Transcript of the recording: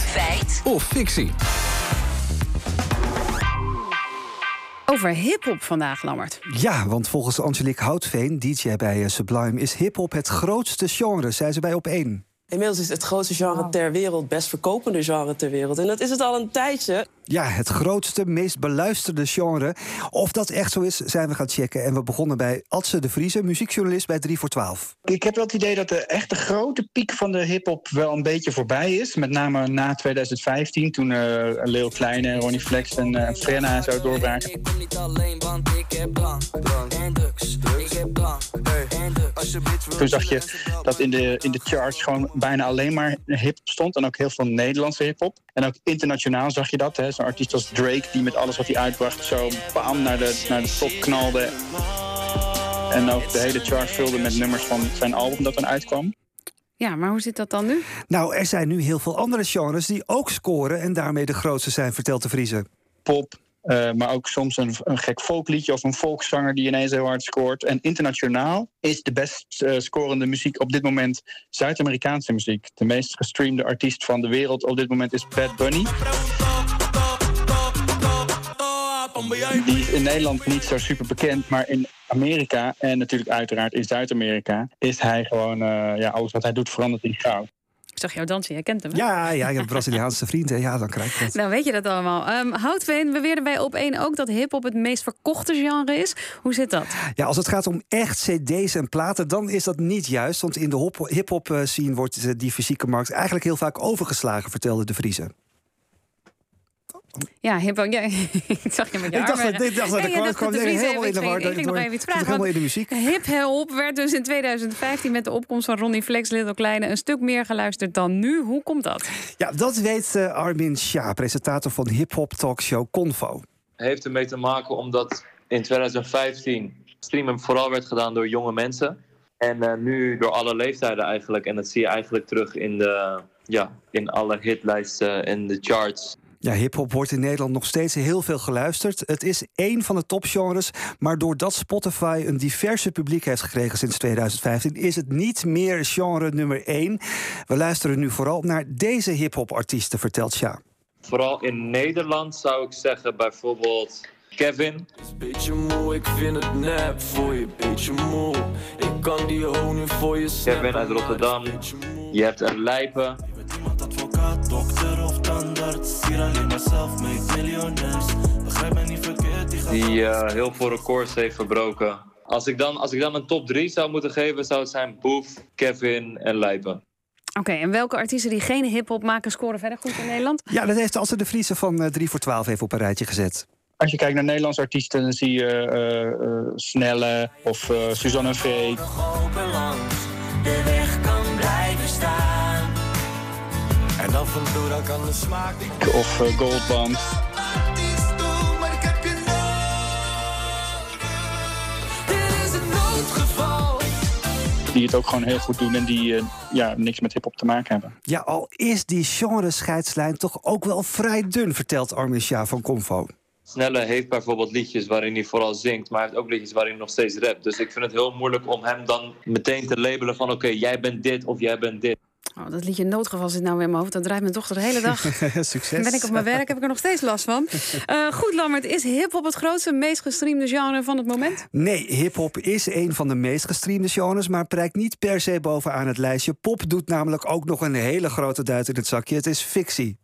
Feit. Of fictie. Over hip-hop vandaag, Lammert. Ja, want volgens Angelique Houtveen, DJ bij eh, Sublime, is hip-hop het grootste genre, zei ze bij op één. Inmiddels is het het grootste genre ter wereld, best verkopende genre ter wereld. En dat is het al een tijdje. Ja, het grootste, meest beluisterde genre. Of dat echt zo is, zijn we gaan checken. En we begonnen bij Adse de Vrieze, muziekjournalist bij 3 voor 12. Ik heb wel het idee dat de echte grote piek van de hip-hop wel een beetje voorbij is. Met name na 2015, toen uh, Leo Kleine, Ronnie Flex en uh, Frenna zo doorbraken. Ik ben niet alleen, want ik heb drank, drank en drugs. Toen zag je dat in de, in de charts gewoon bijna alleen maar hip stond. En ook heel veel Nederlandse hip-hop. En ook internationaal zag je dat. Zo'n artiest als Drake, die met alles wat hij uitbracht zo bam naar de, naar de top knalde. En ook de hele chart vulde met nummers van zijn album dat dan uitkwam. Ja, maar hoe zit dat dan nu? Nou, er zijn nu heel veel andere genres die ook scoren en daarmee de grootste zijn, vertelt de Vriezen. Pop, uh, maar ook soms een, een gek folkliedje of een volkszanger die ineens heel hard scoort. En internationaal is de best uh, scorende muziek op dit moment Zuid-Amerikaanse muziek. De meest gestreamde artiest van de wereld op dit moment is Bad Bunny. Die is in Nederland niet zo super bekend, maar in Amerika en natuurlijk uiteraard in Zuid-Amerika is hij gewoon, uh, ja, alles wat hij doet verandert in goud. Ik zag jou dansen, jij kent hem. Hè? Ja, ja, je hebt Braziliaanse vrienden. Ja, dan krijg je het. Nou, weet je dat allemaal. Um, Houtveen beweerde bij op één ook dat hip-hop het meest verkochte genre is. Hoe zit dat? Ja, als het gaat om echt CD's en platen, dan is dat niet juist. Want in de hip-hop eh, scene wordt die fysieke markt eigenlijk heel vaak overgeslagen, vertelde de Vriezen. Ja, hip ja, ik zag je met je Ik dacht, dit dacht, dat ik kwam helemaal in de war. Ik ging nog even iets vragen. Helemaal in de muziek. Hip Help werd dus in 2015 met de opkomst van Ronnie Flex, Little Kleine... een stuk meer geluisterd dan nu. Hoe komt dat? Ja, dat weet uh, Armin Shah, presentator van hip-hop talkshow Convo. Heeft ermee te maken omdat in 2015 streamen vooral werd gedaan door jonge mensen... En uh, nu door alle leeftijden eigenlijk. En dat zie je eigenlijk terug in, de, ja, in alle hitlijsten en de charts. Ja, hip-hop wordt in Nederland nog steeds heel veel geluisterd. Het is één van de topgenres, maar doordat Spotify een diverse publiek heeft gekregen sinds 2015, is het niet meer genre nummer één. We luisteren nu vooral naar deze hip-hop-artiesten, vertelt Sja. Vooral in Nederland zou ik zeggen bijvoorbeeld Kevin. Beetje moe, ik vind het nep voor je, beetje moe. Ik kan die honing voor je Kevin uit Rotterdam. Je hebt een Lijpen. advocaat, dokter of tandarts. Die, die uh, heel veel records heeft verbroken. Als ik, dan, als ik dan een top 3 zou moeten geven, zou het zijn Boef, Kevin en Lijpen. Oké, okay, en welke artiesten die geen hip-hop maken, scoren verder goed in Nederland? Ja, dat heeft Asse de Vriese van uh, 3 voor 12 even op een rijtje gezet. Als je kijkt naar Nederlandse artiesten, dan zie je uh, uh, Snelle of uh, Suzanne V. De weg kan blijven staan. En af en toe dan kan de smaak Of uh, Goldband. Die het ook gewoon heel goed doen en die uh, ja, niks met hip-hop te maken hebben. Ja, al is die genre-scheidslijn toch ook wel vrij dun, vertelt Armin Sja van Convo. Snelle heeft bijvoorbeeld liedjes waarin hij vooral zingt, maar hij heeft ook liedjes waarin hij nog steeds rapt. Dus ik vind het heel moeilijk om hem dan meteen te labelen van oké, jij bent dit of jij bent dit. Oh, dat liedje Noodgeval zit nou weer in mijn hoofd. Dat draait mijn dochter de hele dag. Succes. Ben ik op mijn werk, heb ik er nog steeds last van. Uh, goed, Lammert, is hip-hop het grootste, meest gestreamde genre van het moment? Nee, hip-hop is een van de meest gestreamde genres, maar prijkt niet per se bovenaan het lijstje. Pop doet namelijk ook nog een hele grote duit in het zakje. Het is fictie.